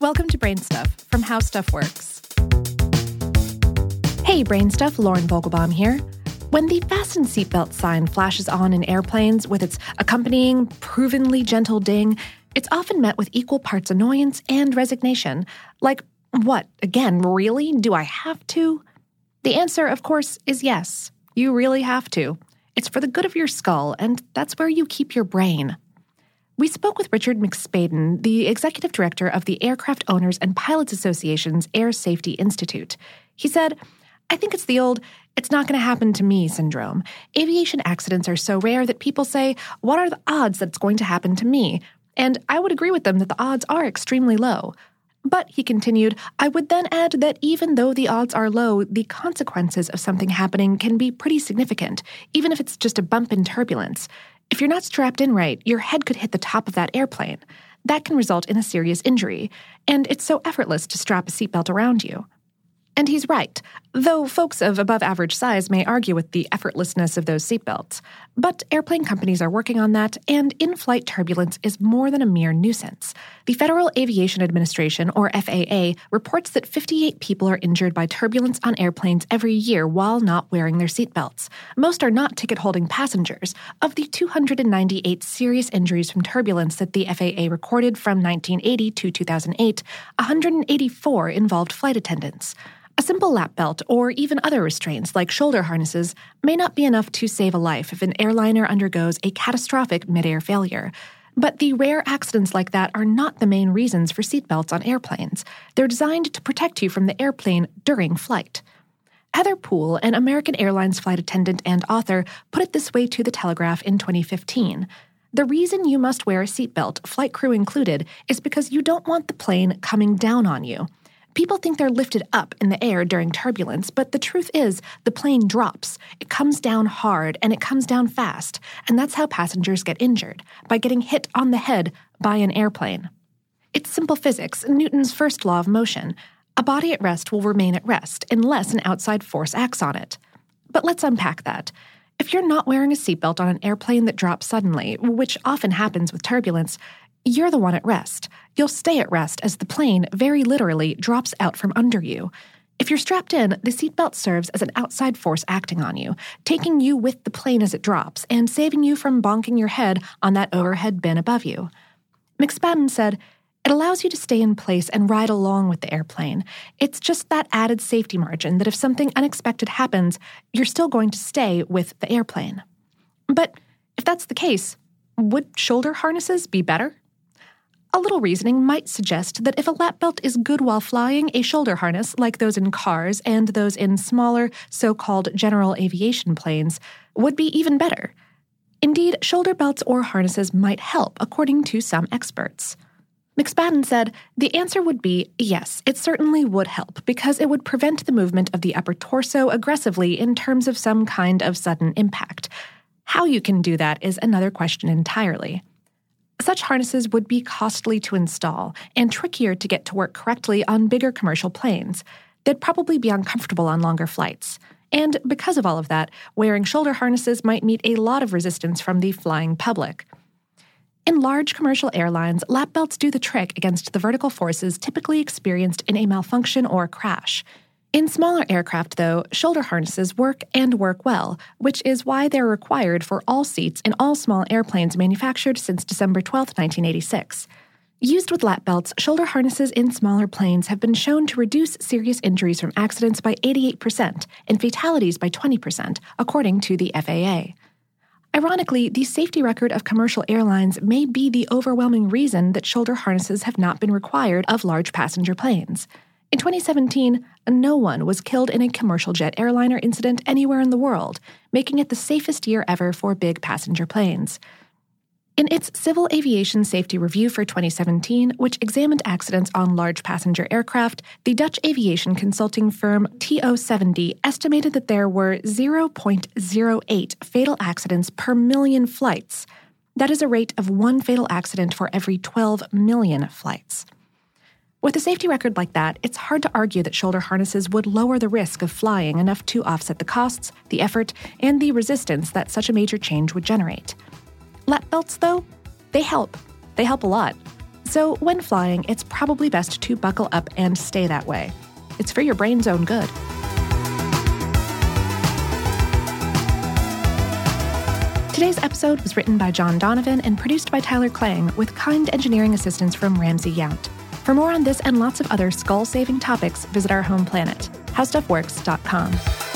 Welcome to Brain Stuff from How Stuff Works. Hey, Brain Stuff, Lauren Vogelbaum here. When the fasten seatbelt sign flashes on in airplanes with its accompanying, provenly gentle ding, it's often met with equal parts annoyance and resignation. Like, what, again, really? Do I have to? The answer, of course, is yes. You really have to. It's for the good of your skull, and that's where you keep your brain. We spoke with Richard McSpadden, the executive director of the Aircraft Owners and Pilots Association's Air Safety Institute. He said, I think it's the old, it's not going to happen to me syndrome. Aviation accidents are so rare that people say, What are the odds that it's going to happen to me? And I would agree with them that the odds are extremely low. But, he continued, I would then add that even though the odds are low, the consequences of something happening can be pretty significant, even if it's just a bump in turbulence. If you're not strapped in right, your head could hit the top of that airplane. That can result in a serious injury, and it's so effortless to strap a seatbelt around you. And he's right, though folks of above average size may argue with the effortlessness of those seatbelts. But airplane companies are working on that, and in flight turbulence is more than a mere nuisance. The Federal Aviation Administration, or FAA, reports that 58 people are injured by turbulence on airplanes every year while not wearing their seatbelts. Most are not ticket holding passengers. Of the 298 serious injuries from turbulence that the FAA recorded from 1980 to 2008, 184 involved flight attendants. A simple lap belt or even other restraints like shoulder harnesses may not be enough to save a life if an airliner undergoes a catastrophic midair failure. But the rare accidents like that are not the main reasons for seatbelts on airplanes. They're designed to protect you from the airplane during flight. Heather Poole, an American Airlines flight attendant and author, put it this way to The Telegraph in 2015. The reason you must wear a seatbelt, flight crew included, is because you don't want the plane coming down on you. People think they're lifted up in the air during turbulence, but the truth is the plane drops. It comes down hard and it comes down fast, and that's how passengers get injured by getting hit on the head by an airplane. It's simple physics, Newton's first law of motion. A body at rest will remain at rest unless an outside force acts on it. But let's unpack that. If you're not wearing a seatbelt on an airplane that drops suddenly, which often happens with turbulence, you're the one at rest. You'll stay at rest as the plane very literally drops out from under you. If you're strapped in, the seatbelt serves as an outside force acting on you, taking you with the plane as it drops and saving you from bonking your head on that overhead bin above you. McSpadden said, It allows you to stay in place and ride along with the airplane. It's just that added safety margin that if something unexpected happens, you're still going to stay with the airplane. But if that's the case, would shoulder harnesses be better? A little reasoning might suggest that if a lap belt is good while flying, a shoulder harness, like those in cars and those in smaller, so called general aviation planes, would be even better. Indeed, shoulder belts or harnesses might help, according to some experts. McSpadden said the answer would be yes, it certainly would help because it would prevent the movement of the upper torso aggressively in terms of some kind of sudden impact. How you can do that is another question entirely. Such harnesses would be costly to install and trickier to get to work correctly on bigger commercial planes. They'd probably be uncomfortable on longer flights. And because of all of that, wearing shoulder harnesses might meet a lot of resistance from the flying public. In large commercial airlines, lap belts do the trick against the vertical forces typically experienced in a malfunction or crash. In smaller aircraft, though, shoulder harnesses work and work well, which is why they're required for all seats in all small airplanes manufactured since December 12, 1986. Used with lap belts, shoulder harnesses in smaller planes have been shown to reduce serious injuries from accidents by 88% and fatalities by 20%, according to the FAA. Ironically, the safety record of commercial airlines may be the overwhelming reason that shoulder harnesses have not been required of large passenger planes. In 2017, no one was killed in a commercial jet airliner incident anywhere in the world, making it the safest year ever for big passenger planes. In its Civil Aviation Safety Review for 2017, which examined accidents on large passenger aircraft, the Dutch aviation consulting firm TO70 estimated that there were 0.08 fatal accidents per million flights. That is a rate of one fatal accident for every 12 million flights. With a safety record like that, it's hard to argue that shoulder harnesses would lower the risk of flying enough to offset the costs, the effort, and the resistance that such a major change would generate. Lap belts, though, they help. They help a lot. So, when flying, it's probably best to buckle up and stay that way. It's for your brain's own good. Today's episode was written by John Donovan and produced by Tyler Klang with kind engineering assistance from Ramsey Yount. For more on this and lots of other skull saving topics, visit our home planet, howstuffworks.com.